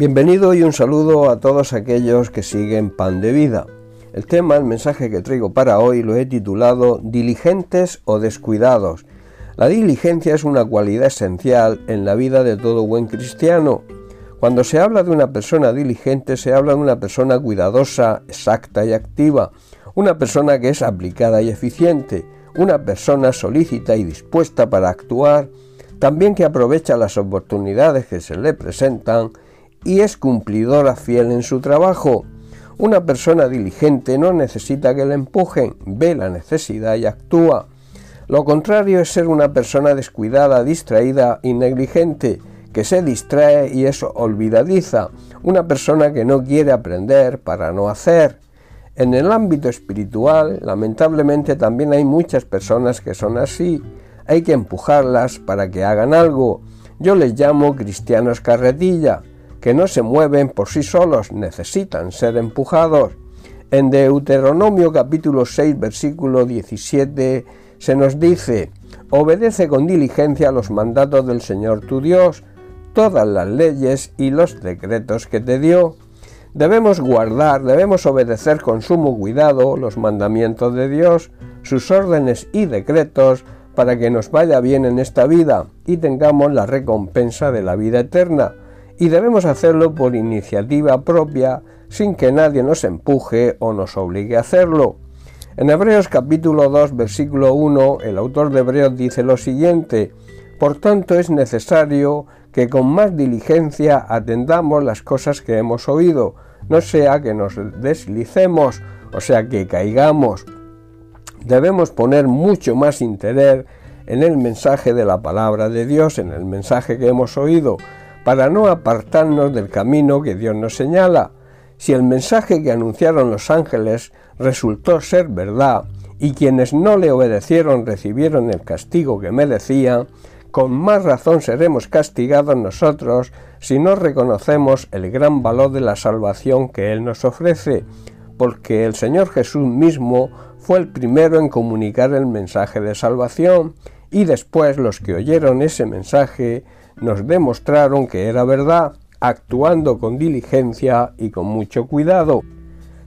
Bienvenido y un saludo a todos aquellos que siguen Pan de Vida. El tema, el mensaje que traigo para hoy lo he titulado Diligentes o descuidados. La diligencia es una cualidad esencial en la vida de todo buen cristiano. Cuando se habla de una persona diligente se habla de una persona cuidadosa, exacta y activa, una persona que es aplicada y eficiente, una persona solícita y dispuesta para actuar, también que aprovecha las oportunidades que se le presentan y es cumplidora fiel en su trabajo. Una persona diligente no necesita que le empujen, ve la necesidad y actúa. Lo contrario es ser una persona descuidada, distraída y negligente, que se distrae y es olvidadiza, una persona que no quiere aprender para no hacer. En el ámbito espiritual, lamentablemente también hay muchas personas que son así. Hay que empujarlas para que hagan algo. Yo les llamo cristianos carretilla que no se mueven por sí solos, necesitan ser empujados. En Deuteronomio capítulo 6 versículo 17 se nos dice, obedece con diligencia los mandatos del Señor tu Dios, todas las leyes y los decretos que te dio. Debemos guardar, debemos obedecer con sumo cuidado los mandamientos de Dios, sus órdenes y decretos, para que nos vaya bien en esta vida y tengamos la recompensa de la vida eterna y debemos hacerlo por iniciativa propia sin que nadie nos empuje o nos obligue a hacerlo. En Hebreos capítulo 2 versículo 1 el autor de Hebreos dice lo siguiente, por tanto es necesario que con más diligencia atendamos las cosas que hemos oído, no sea que nos deslicemos, o sea que caigamos. Debemos poner mucho más interés en el mensaje de la palabra de Dios, en el mensaje que hemos oído, para no apartarnos del camino que Dios nos señala. Si el mensaje que anunciaron los ángeles resultó ser verdad y quienes no le obedecieron recibieron el castigo que merecían, con más razón seremos castigados nosotros si no reconocemos el gran valor de la salvación que Él nos ofrece, porque el Señor Jesús mismo fue el primero en comunicar el mensaje de salvación, y después los que oyeron ese mensaje nos demostraron que era verdad, actuando con diligencia y con mucho cuidado.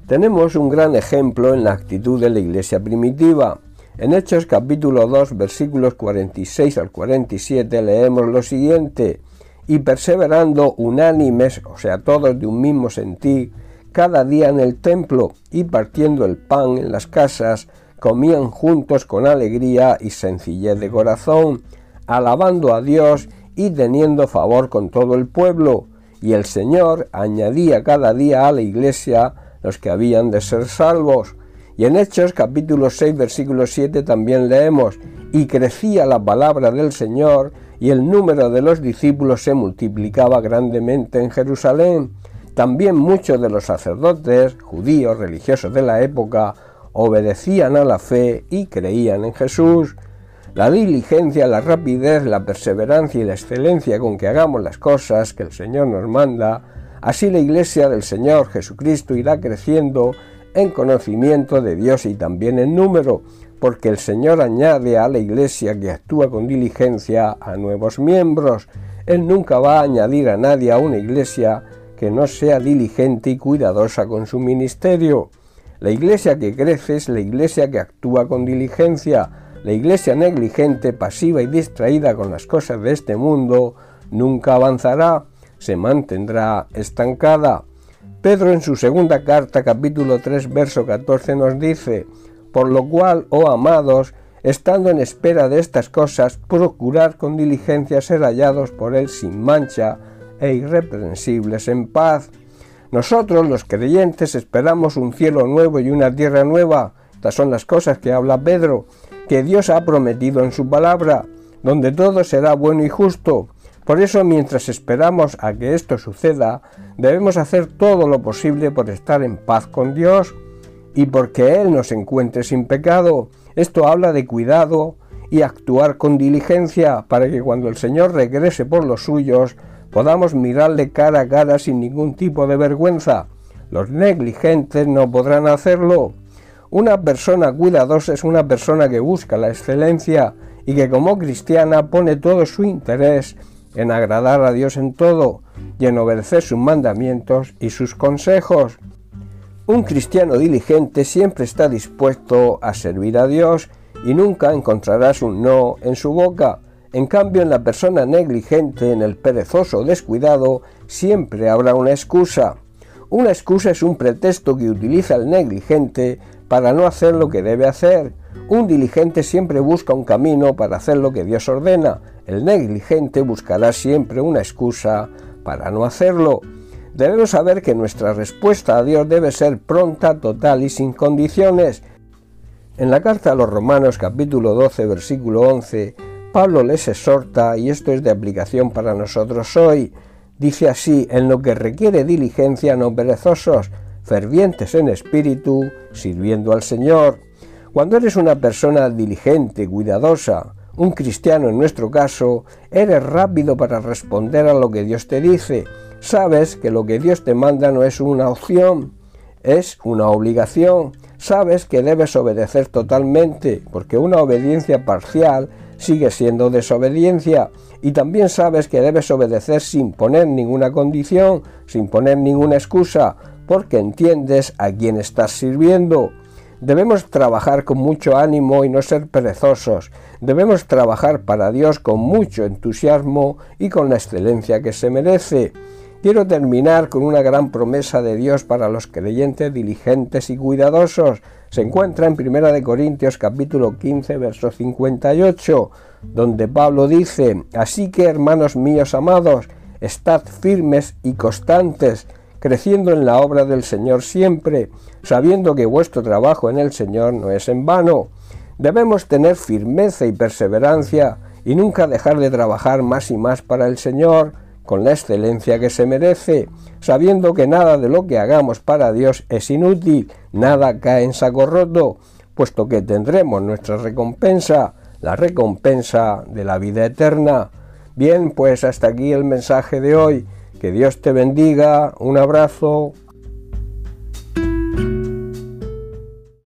Tenemos un gran ejemplo en la actitud de la iglesia primitiva. En Hechos capítulo 2 versículos 46 al 47 leemos lo siguiente, y perseverando unánimes, o sea, todos de un mismo sentir, cada día en el templo y partiendo el pan en las casas, comían juntos con alegría y sencillez de corazón, alabando a Dios y teniendo favor con todo el pueblo, y el Señor añadía cada día a la iglesia los que habían de ser salvos. Y en Hechos capítulo 6 versículo 7 también leemos, y crecía la palabra del Señor, y el número de los discípulos se multiplicaba grandemente en Jerusalén. También muchos de los sacerdotes, judíos, religiosos de la época, obedecían a la fe y creían en Jesús. La diligencia, la rapidez, la perseverancia y la excelencia con que hagamos las cosas que el Señor nos manda, así la Iglesia del Señor Jesucristo irá creciendo en conocimiento de Dios y también en número, porque el Señor añade a la Iglesia que actúa con diligencia a nuevos miembros. Él nunca va a añadir a nadie a una Iglesia que no sea diligente y cuidadosa con su ministerio. La Iglesia que crece es la Iglesia que actúa con diligencia, la iglesia negligente, pasiva y distraída con las cosas de este mundo nunca avanzará, se mantendrá estancada. Pedro en su segunda carta, capítulo 3, verso 14 nos dice, por lo cual, oh amados, estando en espera de estas cosas, procurar con diligencia ser hallados por Él sin mancha e irreprensibles en paz. Nosotros, los creyentes, esperamos un cielo nuevo y una tierra nueva. Estas son las cosas que habla Pedro que Dios ha prometido en su palabra, donde todo será bueno y justo. Por eso, mientras esperamos a que esto suceda, debemos hacer todo lo posible por estar en paz con Dios y porque Él nos encuentre sin pecado. Esto habla de cuidado y actuar con diligencia para que cuando el Señor regrese por los suyos podamos mirarle cara a cara sin ningún tipo de vergüenza. Los negligentes no podrán hacerlo. Una persona cuidadosa es una persona que busca la excelencia y que como cristiana pone todo su interés en agradar a Dios en todo. y en obedecer sus mandamientos y sus consejos. Un cristiano diligente siempre está dispuesto a servir a Dios y nunca encontrarás un no en su boca. En cambio, en la persona negligente, en el perezoso descuidado, siempre habrá una excusa. Una excusa es un pretexto que utiliza el negligente para no hacer lo que debe hacer. Un diligente siempre busca un camino para hacer lo que Dios ordena. El negligente buscará siempre una excusa para no hacerlo. Debemos saber que nuestra respuesta a Dios debe ser pronta, total y sin condiciones. En la carta a los Romanos capítulo 12 versículo 11, Pablo les exhorta, y esto es de aplicación para nosotros hoy, dice así, en lo que requiere diligencia no perezosos, fervientes en espíritu, sirviendo al Señor. Cuando eres una persona diligente, cuidadosa, un cristiano en nuestro caso, eres rápido para responder a lo que Dios te dice. Sabes que lo que Dios te manda no es una opción, es una obligación. Sabes que debes obedecer totalmente, porque una obediencia parcial sigue siendo desobediencia. Y también sabes que debes obedecer sin poner ninguna condición, sin poner ninguna excusa, porque entiendes a quién estás sirviendo. Debemos trabajar con mucho ánimo y no ser perezosos. Debemos trabajar para Dios con mucho entusiasmo y con la excelencia que se merece. Quiero terminar con una gran promesa de Dios para los creyentes diligentes y cuidadosos. Se encuentra en 1 Corintios capítulo 15, verso 58, donde Pablo dice, Así que, hermanos míos amados, estad firmes y constantes, creciendo en la obra del Señor siempre, sabiendo que vuestro trabajo en el Señor no es en vano. Debemos tener firmeza y perseverancia y nunca dejar de trabajar más y más para el Señor, con la excelencia que se merece, sabiendo que nada de lo que hagamos para Dios es inútil, nada cae en saco roto, puesto que tendremos nuestra recompensa, la recompensa de la vida eterna. Bien, pues hasta aquí el mensaje de hoy. Que Dios te bendiga. Un abrazo.